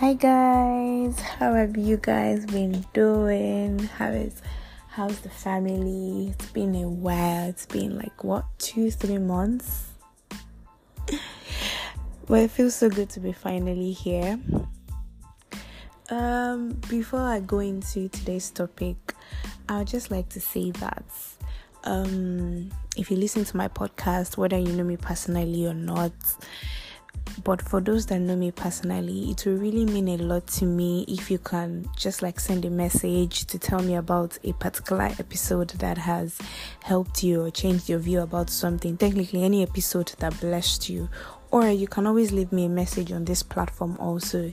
Hi guys, how have you guys been doing? How is how's the family? It's been a while. It's been like what two, three months. Well, it feels so good to be finally here. Um, before I go into today's topic, I would just like to say that um, if you listen to my podcast, whether you know me personally or not, but for those that know me personally, it will really mean a lot to me if you can just like send a message to tell me about a particular episode that has helped you or changed your view about something. Technically, any episode that blessed you, or you can always leave me a message on this platform also.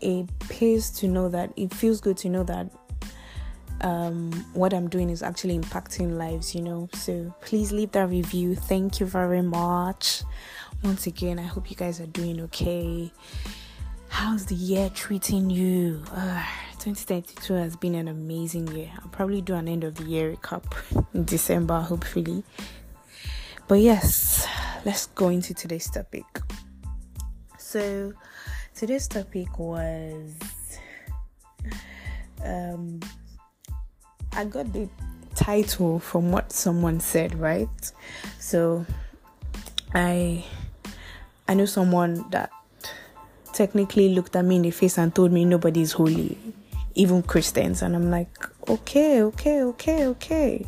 It pays to know that it feels good to know that um, what I'm doing is actually impacting lives, you know. So please leave that review. Thank you very much. Once again, I hope you guys are doing okay. How's the year treating you? Uh, 2022 has been an amazing year. I'll probably do an end of the year recap in December, hopefully. But yes, let's go into today's topic. So, today's topic was um, I got the title from what someone said, right? So I I know someone that technically looked at me in the face and told me nobody's holy, even Christians, and I'm like, okay, okay, okay, okay.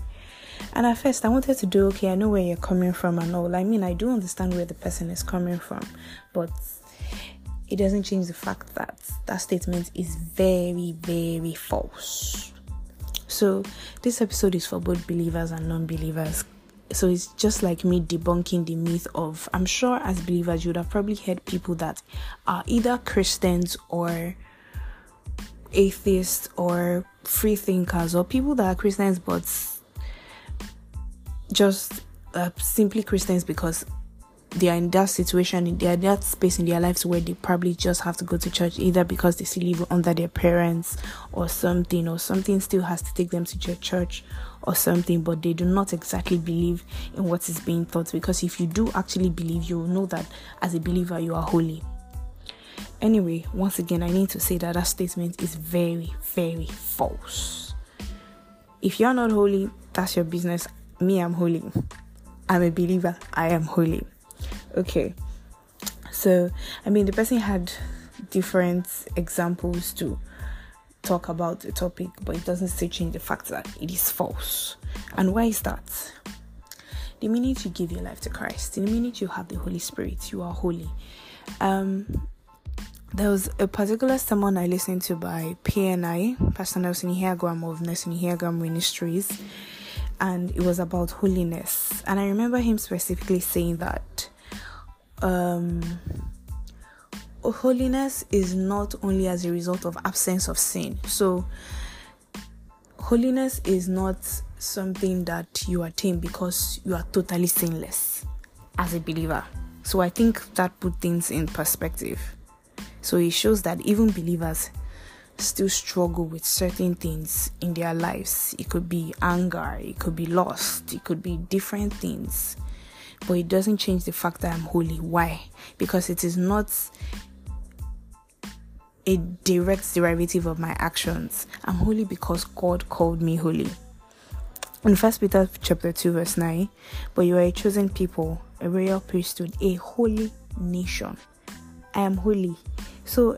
And at first, I wanted to do okay. I know where you're coming from and all. I mean, I do understand where the person is coming from, but it doesn't change the fact that that statement is very, very false. So, this episode is for both believers and non believers. So, it's just like me debunking the myth of, I'm sure as believers, you would have probably heard people that are either Christians or atheists or free thinkers or people that are Christians but just uh, simply Christians because they are in that situation, they are in that space in their lives where they probably just have to go to church either because they still live under their parents or something, or something still has to take them to church or something, but they do not exactly believe in what is being taught. Because if you do actually believe, you will know that as a believer, you are holy. Anyway, once again, I need to say that that statement is very, very false. If you're not holy, that's your business. Me, I'm holy. I'm a believer. I am holy. Okay. So, I mean, the person had different examples to talk about the topic, but it doesn't still change the fact that it is false. And why is that? The minute you give your life to Christ, the minute you have the Holy Spirit, you are holy. Um, there was a particular sermon I listened to by PNI, Pastor Nelson Ihiagwam of Nelson Ihiagwam Ministries, and it was about holiness. And I remember him specifically saying that um, holiness is not only as a result of absence of sin. So, holiness is not something that you attain because you are totally sinless as a believer. So, I think that put things in perspective. So, it shows that even believers still struggle with certain things in their lives. It could be anger, it could be lust, it could be different things but it doesn't change the fact that I'm holy. Why? Because it is not a direct derivative of my actions. I'm holy because God called me holy. In First Peter chapter 2, verse 9, but you are a chosen people, a royal priesthood, a holy nation. I am holy. So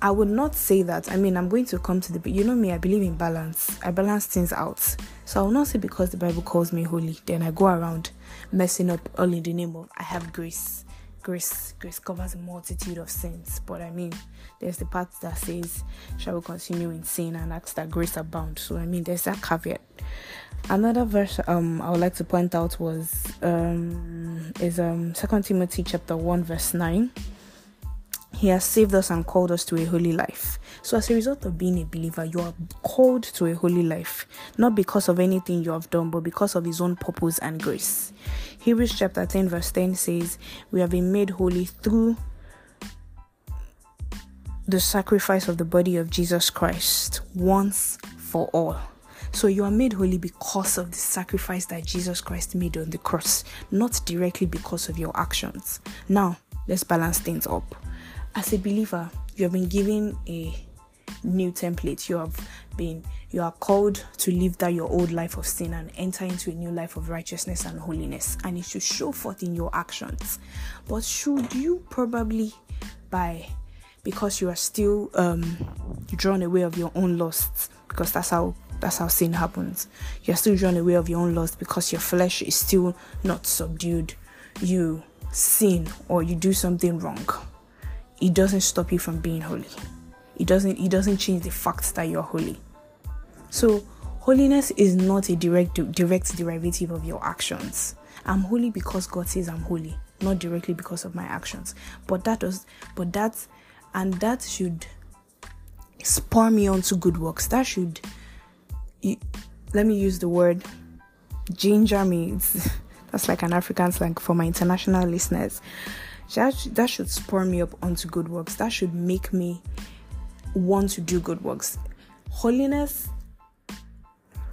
I would not say that. I mean, I'm going to come to the. You know me. I believe in balance. I balance things out. So I will not say because the Bible calls me holy, then I go around messing up all in the name of I have grace. Grace, grace covers a multitude of sins. But I mean, there's the part that says, "Shall we continue in sin and ask that grace abound?" So I mean, there's that caveat. Another verse um I would like to point out was um is um Second Timothy chapter one verse nine he has saved us and called us to a holy life. So, as a result of being a believer, you are called to a holy life, not because of anything you have done, but because of His own purpose and grace. Hebrews chapter 10, verse 10 says, We have been made holy through the sacrifice of the body of Jesus Christ once for all. So you are made holy because of the sacrifice that Jesus Christ made on the cross, not directly because of your actions. Now, let's balance things up as a believer, you have been given a new template. You have been you are called to live that your old life of sin and enter into a new life of righteousness and holiness. And it should show forth in your actions. But should you probably by because you are still um drawn away of your own lusts because that's how that's how sin happens. You're still drawn away of your own lust because your flesh is still not subdued. You sin or you do something wrong it doesn't stop you from being holy. It doesn't it doesn't change the fact that you're holy. So holiness is not a direct direct derivative of your actions. I'm holy because god says i'm holy not directly because of my actions. But that does but that and that should spur me on to good works. That should let me use the word ginger me it's, that's like an african slang for my international listeners that, that should spur me up onto good works. That should make me want to do good works. Holiness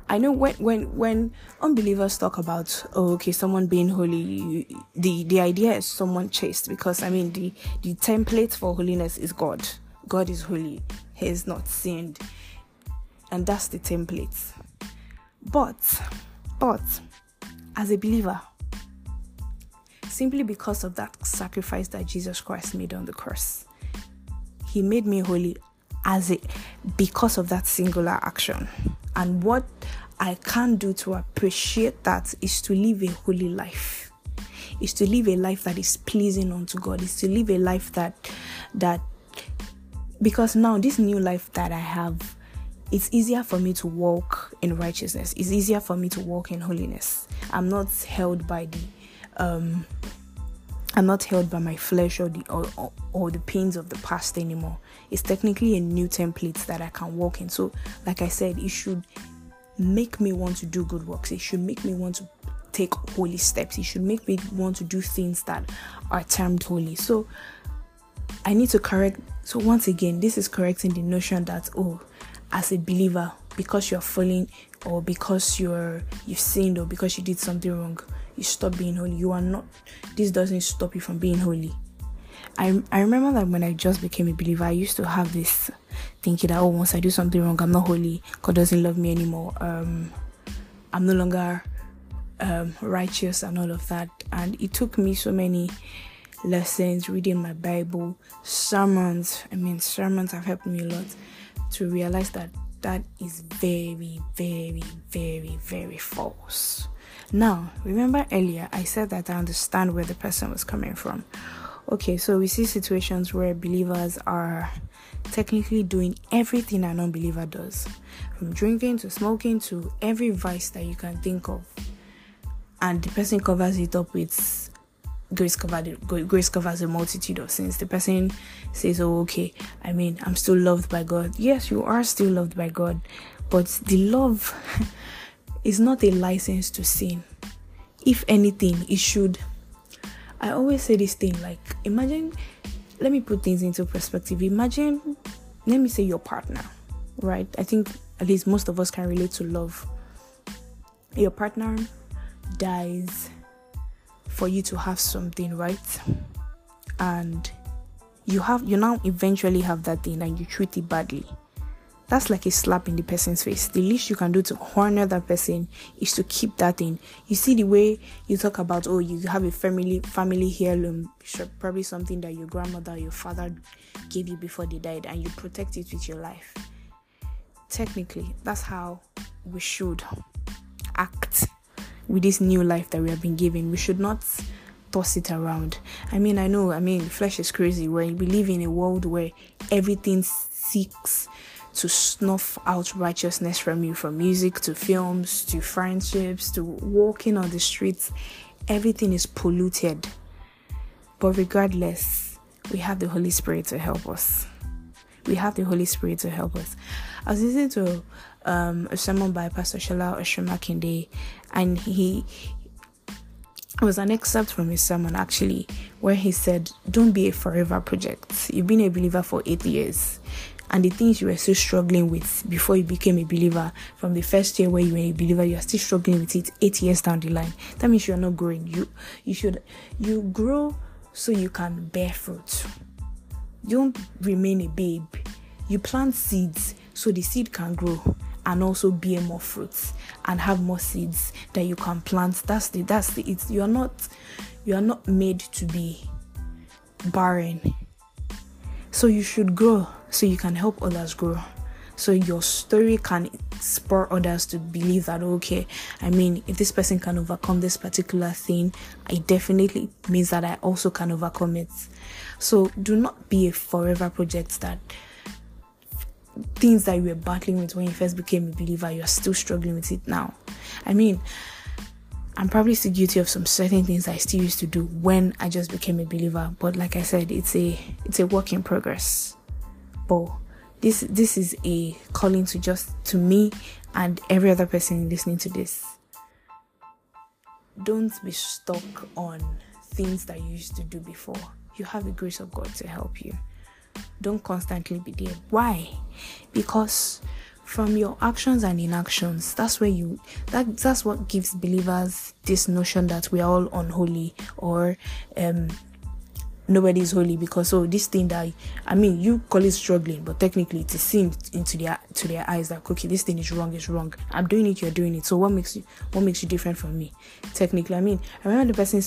I know when when when unbelievers talk about oh okay someone being holy the the idea is someone chaste because I mean the the template for holiness is God. God is holy. He is not sinned. And that's the template. But but as a believer simply because of that sacrifice that Jesus Christ made on the cross he made me holy as it because of that singular action and what I can do to appreciate that is to live a holy life. Is to live a life that is pleasing unto God. Is to live a life that that because now this new life that I have, it's easier for me to walk in righteousness. It's easier for me to walk in holiness. I'm not held by the um I'm not held by my flesh or the or, or, or, the pains of the past anymore. It's technically a new template that I can walk in. So, like I said, it should make me want to do good works. It should make me want to take holy steps. It should make me want to do things that are termed holy. So, I need to correct. So, once again, this is correcting the notion that oh, as a believer, because you're falling or because you're you've sinned or because you did something wrong you stop being holy. You are not, this doesn't stop you from being holy. I, I remember that when I just became a believer, I used to have this thinking that, oh, once I do something wrong, I'm not holy. God doesn't love me anymore. Um, I'm no longer um, righteous and all of that. And it took me so many lessons, reading my Bible, sermons. I mean, sermons have helped me a lot to realize that that is very, very, very, very false. Now, remember earlier I said that I understand where the person was coming from. Okay, so we see situations where believers are technically doing everything an unbeliever does from drinking to smoking to every vice that you can think of, and the person covers it up with grace covered grace covers a multitude of sins. The person says oh okay i mean i'm still loved by god. Yes you are still loved by god but the love is not a license to sin. If anything, it should. I always say this thing like, imagine, let me put things into perspective. Imagine, let me say your partner, right? I think at least most of us can relate to love. Your partner dies for you to have something, right? And you have you now eventually have that thing and you treat it badly that's like a slap in the person's face. The least you can do to honor that person is to keep that in. You see the way you talk about, oh, you have a family family heirloom, probably something that your grandmother or your father gave you before they died, and you protect it with your life. Technically, that's how we should act with this new life that we have been given. We should not toss it around. I mean, I know, I mean, flesh is crazy. Where we live in a world where everything seeks to snuff out righteousness from you from music to films to friendships to walking on the streets. Everything is polluted. But regardless, we have the Holy Spirit to help us. We have the Holy Spirit to help us. I was listening to um, a sermon by Pastor Shola Oshomakinde, and he was an excerpt from his sermon actually, where he said, Don't be a forever project. You've been a believer for eight years and the things you were still struggling with before you became a believer from the first year where you were a believer you are still struggling with it eight years down the line that means you're not growing you you should you grow so you can bear fruit You don't remain a babe. You plant seeds so the seed can grow and also bear more fruits and have more seeds that you can plant. That's the that's the it's you are not you are not made to be barren. So you should grow so you can help others grow. So your story can spur others to believe that okay, I mean, if this person can overcome this particular thing, it definitely means that I also can overcome it. So do not be a forever project that things that you were battling with when you first became a believer, you're still struggling with it now. I mean, I'm probably still guilty of some certain things I still used to do when I just became a believer. But like I said, it's a it's a work in progress. But this this is a calling to just to me and every other person listening to this. Don't be stuck on things that you used to do before. You have the grace of God to help you. Don't constantly be there. Why? Because from your actions and inactions that's where you that that's what gives believers this notion that we are all unholy or um nobody's holy because oh this thing that I mean you call it struggling, but technically it is seen into their to their eyes that okay this thing is wrong, is wrong. I'm doing it, you're doing it. So what makes you what makes you different from me? Technically, I mean I remember the person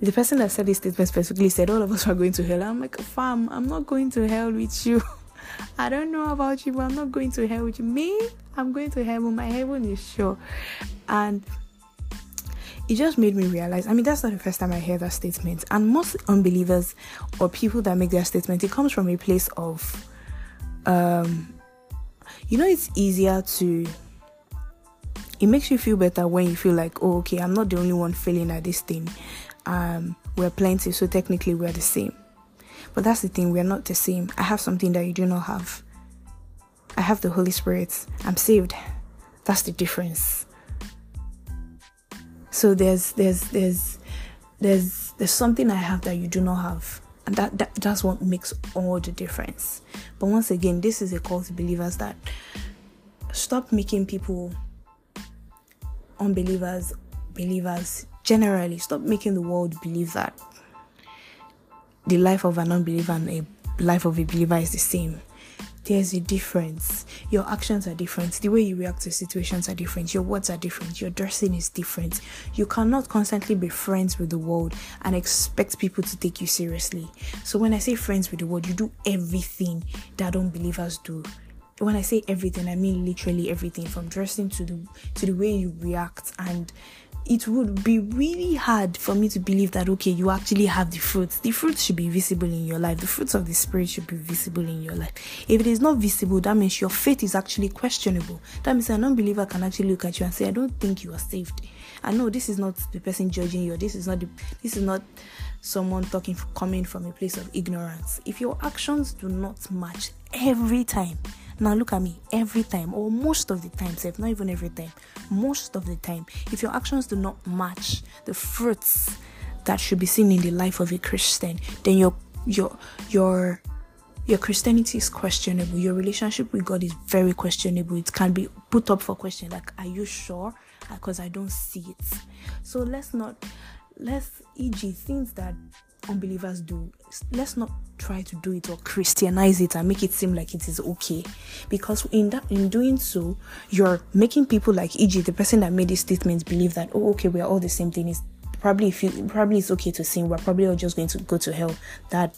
the person that said this statement specifically said all of us are going to hell. I'm like fam, I'm not going to hell with you. I don't know about you, but I'm not going to hell with you. Me, I'm going to heaven. My heaven is sure. And it just made me realize I mean, that's not the first time I hear that statement. And most unbelievers or people that make that statement, it comes from a place of, um, you know, it's easier to, it makes you feel better when you feel like, oh, okay, I'm not the only one failing at this thing. Um, we're plenty, so technically we're the same. But that's the thing, we're not the same. I have something that you do not have. I have the Holy Spirit. I'm saved. That's the difference. So there's there's there's there's there's something I have that you do not have. And that, that that's what makes all the difference. But once again, this is a call to believers that stop making people unbelievers believers generally stop making the world believe that the life of an unbeliever and a life of a believer is the same there's a difference. Your actions are different. The way you react to situations are different. Your words are different. Your dressing is different. You cannot constantly be friends with the world and expect people to take you seriously. So, when I say friends with the world, you do everything that unbelievers do. When I say everything, I mean literally everything from dressing to the to the way you react and it would be really hard for me to believe that okay you actually have the fruits. The fruits should be visible in your life. The fruits of the spirit should be visible in your life. If it is not visible that means your faith is actually questionable. That means an unbeliever can actually look at you and say i don't think you are saved. I know this is not the person judging you. This is not the, this is not someone talking coming from a place of ignorance. If your actions do not match every time now look at me every time, or most of the time, if not even every time, most of the time, if your actions do not match the fruits that should be seen in the life of a Christian, then your your your your Christianity is questionable. Your relationship with God is very questionable. It can be put up for question. Like, are you sure? Uh, because I don't see it. So let's not let's e.g. things that unbelievers do let's not try to do it or christianize it and make it seem like it is okay. Because in that in doing so you're making people like e.g. the person that made this statement believe that oh okay we're all the same thing. Is probably if you probably it's okay to sin. We're probably all just going to go to hell. That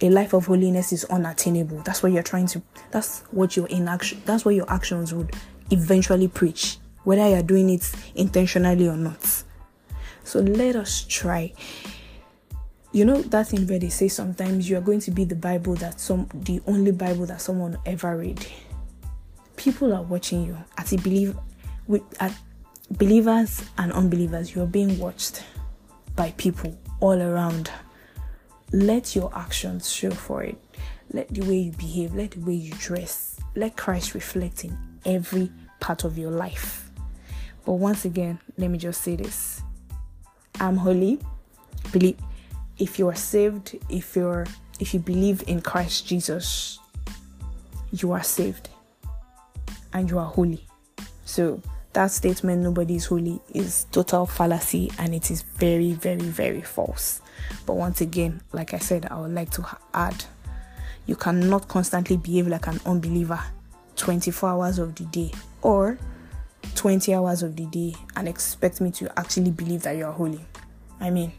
a life of holiness is unattainable. That's what you're trying to that's what your inaction that's what your actions would eventually preach whether you're doing it intentionally or not. So let us try you know that thing where they say sometimes you are going to be the bible that some the only bible that someone ever read. People are watching you. As a believe with at believers and unbelievers you are being watched by people all around. Let your actions show for it. Let the way you behave let the way you dress let christ reflect in every part of your life. But once again let me just say this. I'm holy believe if you are saved, if you're if you believe in Christ Jesus, you are saved and you are holy. So that statement nobody is holy is total fallacy and it is very very very false. But once again, like I said, I would like to add you cannot constantly behave like an unbeliever 24 hours of the day or 20 hours of the day and expect me to actually believe that you are holy. I mean,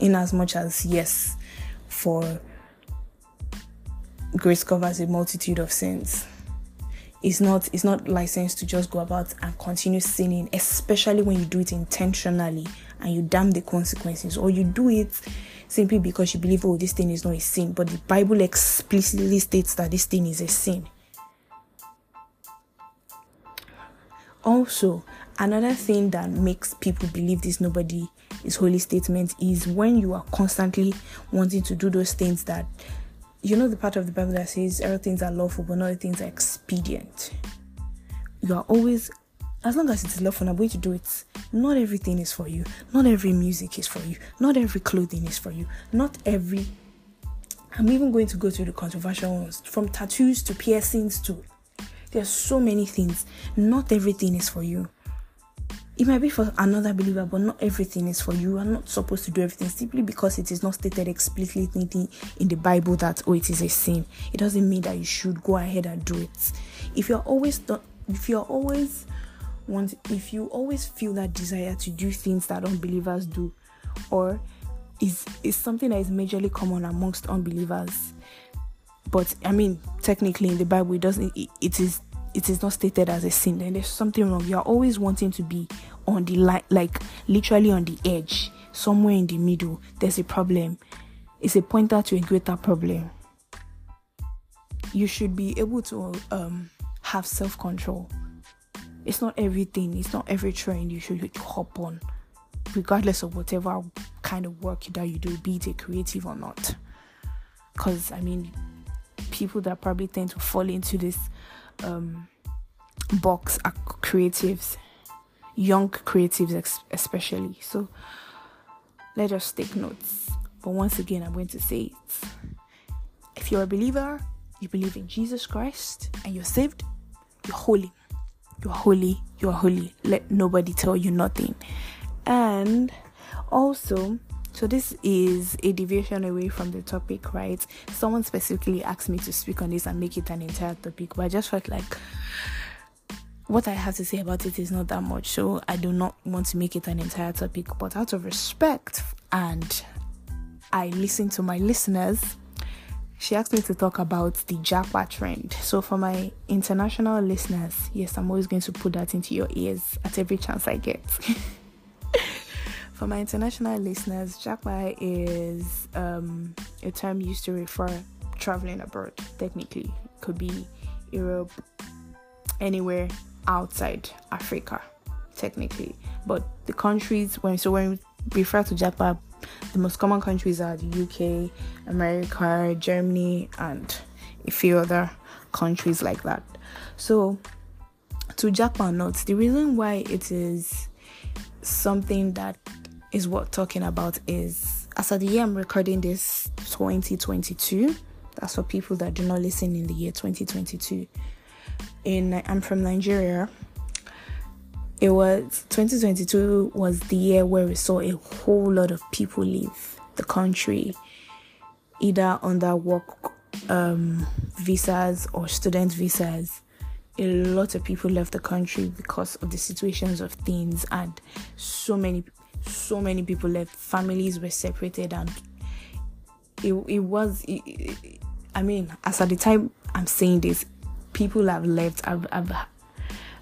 in as much as yes, for grace covers a multitude of sins. It's not it's not licensed to just go about and continue sinning, especially when you do it intentionally and you damn the consequences, or you do it simply because you believe, oh, this thing is not a sin. But the Bible explicitly states that this thing is a sin. Also, another thing that makes people believe this nobody is holy statement is when you are constantly wanting to do those things that you know the part of the Bible that says everything are lawful but not things are expedient. You are always as long as it is lawful, I'm going to do it. Not everything is for you. Not every music is for you. Not every clothing is for you. Not every I'm even going to go to the controversial ones from tattoos to piercings to there's so many things. Not everything is for you. It might be for another believer, but not everything is for you. You are not supposed to do everything simply because it is not stated explicitly in the Bible that oh it is a sin. It doesn't mean that you should go ahead and do it. If you're always if you're always want if you always feel that desire to do things that unbelievers do, or is is something that is majorly common amongst unbelievers, but I mean, technically in the Bible, it doesn't. It, it is it is not stated as a sin. Then there's something wrong. You are always wanting to be on the light, like literally on the edge, somewhere in the middle. There's a problem. It's a pointer to a greater problem. You should be able to um, have self control. It's not everything. It's not every trend you should hop on, regardless of whatever kind of work that you do, be it a creative or not. Because I mean, people that probably tend to fall into this um, box are creatives, young creatives especially. So let us take notes. But once again, I'm going to say it. If you're a believer, you believe in Jesus Christ, and you're saved, you're holy. You're holy. You're holy. Let nobody tell you nothing. And also, so this is a deviation away from the topic, right? Someone specifically asked me to speak on this and make it an entire topic, but I just felt like what I have to say about it is not that much, so I do not want to make it an entire topic. But out of respect and I listen to my listeners, she asked me to talk about the Japa trend. So, for my international listeners, yes, I'm always going to put that into your ears at every chance I get. For my international listeners, Japa is um, a term used to refer traveling abroad. Technically, it could be Europe, anywhere outside Africa. Technically, but the countries when so when we refer to Japa, the most common countries are the UK, America, Germany, and a few other countries like that. So, to Japa notes, the reason why it is something that is what talking about is as of the year I'm recording this 2022. That's for people that do not listen in the year 2022. In I'm from Nigeria. It was 2022 was the year where we saw a whole lot of people leave the country, either under work um, visas or student visas a lot of people left the country because of the situations of things and so many so many people left. Families were separated and it, it was it, i mean as at the time i'm saying this people have left. I've, I've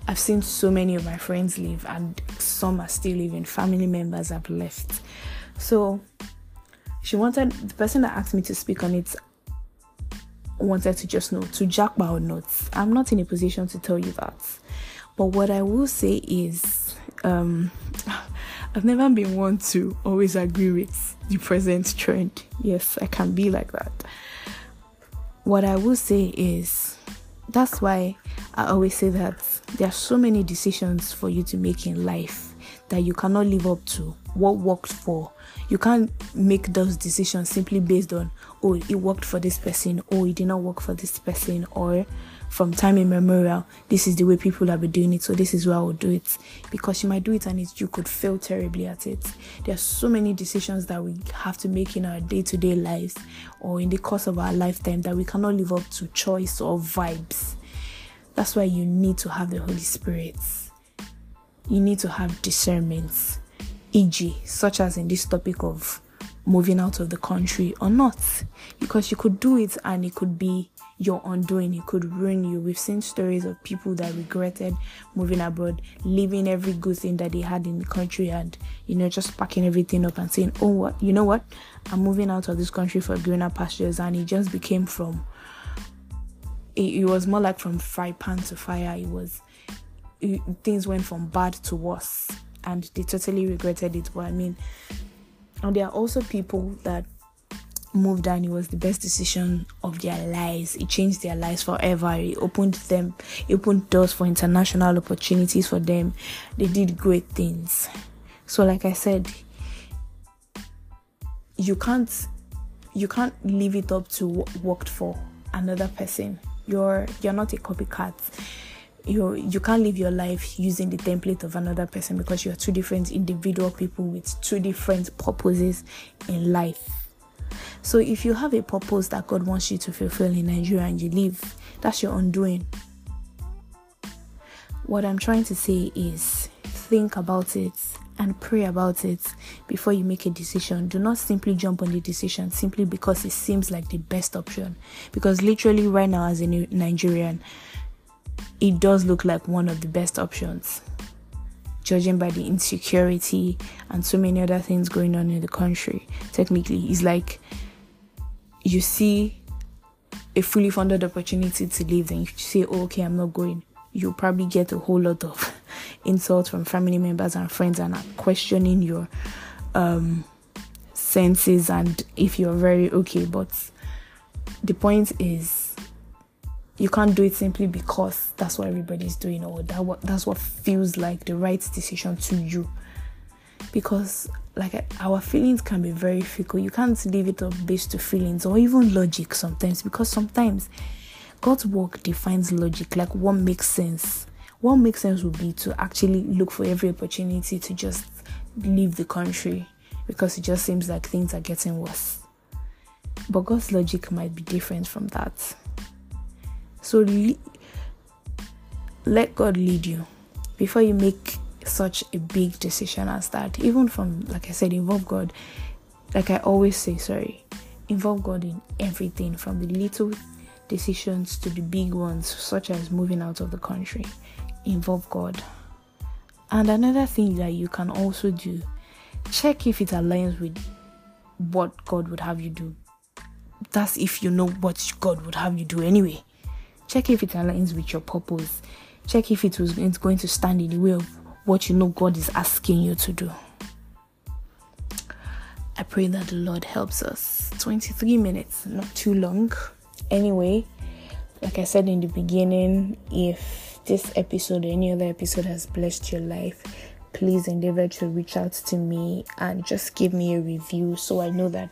i've seen so many of my friends leave and some are still living family members have left. So she wanted the person that asked me to speak on it wanted to just know to jack or not i'm not in a position to tell you that. But what i will say is um I've never been one to always agree with the present trend. Yes, I can be like that. What I will say is that's why I always say that there are so many decisions for you to make in life that you cannot live up to what worked for. You can't make those decisions simply based on, oh, it worked for this person, or it did not work for this person, or from time immemorial, this is the way people have been doing it, so this is where I will do it. Because you might do it and it, you could fail terribly at it. There are so many decisions that we have to make in our day to day lives or in the course of our lifetime that we cannot live up to choice or vibes. That's why you need to have the Holy Spirit. You need to have discernment, e.g., such as in this topic of moving out of the country or not because you could do it and it could be your undoing. It could ruin you. We've seen stories of people that regretted moving abroad leaving every good thing that they had in the country and you know just packing everything up and saying oh what you know what? I'm moving out of this country for greener pastures. And it just became from it, it was more like from fry pan to fire. It was it, things went from bad to worse and they totally regretted it. But i mean and there are also people that moved and it was the best decision of their lives. It changed their lives forever. It opened them, it opened doors for international opportunities for them. They did great things. So, like I said, you can't you can't leave it up to what worked for another person. You're you're not a copycat you you can't live your life using the template of another person because you're two different individual people with two different purposes in life. So if you have a purpose that God wants you to fulfill in Nigeria and you leave, that's your undoing. What I'm trying to say is think about it and pray about it before you make a decision. Do not simply jump on the decision simply because it seems like the best option. Because literally, right now, as a Nigerian, it does look like one of the best options, judging by the insecurity and so many other things going on in the country. Technically, it's like you see a fully funded opportunity to leave, then you say, oh, okay, I'm not going. You'll probably get a whole lot of insults from family members and friends and are questioning your um, senses and if you're very okay. But the point is, you can't do it simply because that's what everybody's doing or that what that's what feels like the right decision to you. Because like our feelings can be very fickle. You can't leave it up based to feelings or even logic sometimes because sometimes god's work defines logic like what makes sense. What makes sense would be to actually look for every opportunity to just leave the country because it just seems like things are getting worse. But god's logic might be different from that so le- let God lead you before you make such a big decision as that. Even from, like I said, involve God. Like I always say, sorry, involve God in everything from the little decisions to the big ones, such as moving out of the country. Involve God. And another thing that you can also do, check if it aligns with what God would have you do. That's if you know what God would have you do anyway. Check if it aligns with your purpose. Check if it was going to stand in the way of what you know God is asking you to do. I pray that the Lord helps us. 23 minutes, not too long. Anyway, like I said in the beginning, if this episode or any other episode has blessed your life, please endeavor to reach out to me and just give me a review so I know that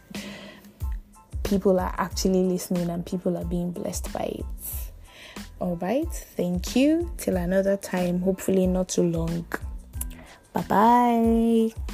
people are actually listening and people are being blessed by it. All right. Thank you. Till another time. Hopefully, not too long. Bye bye.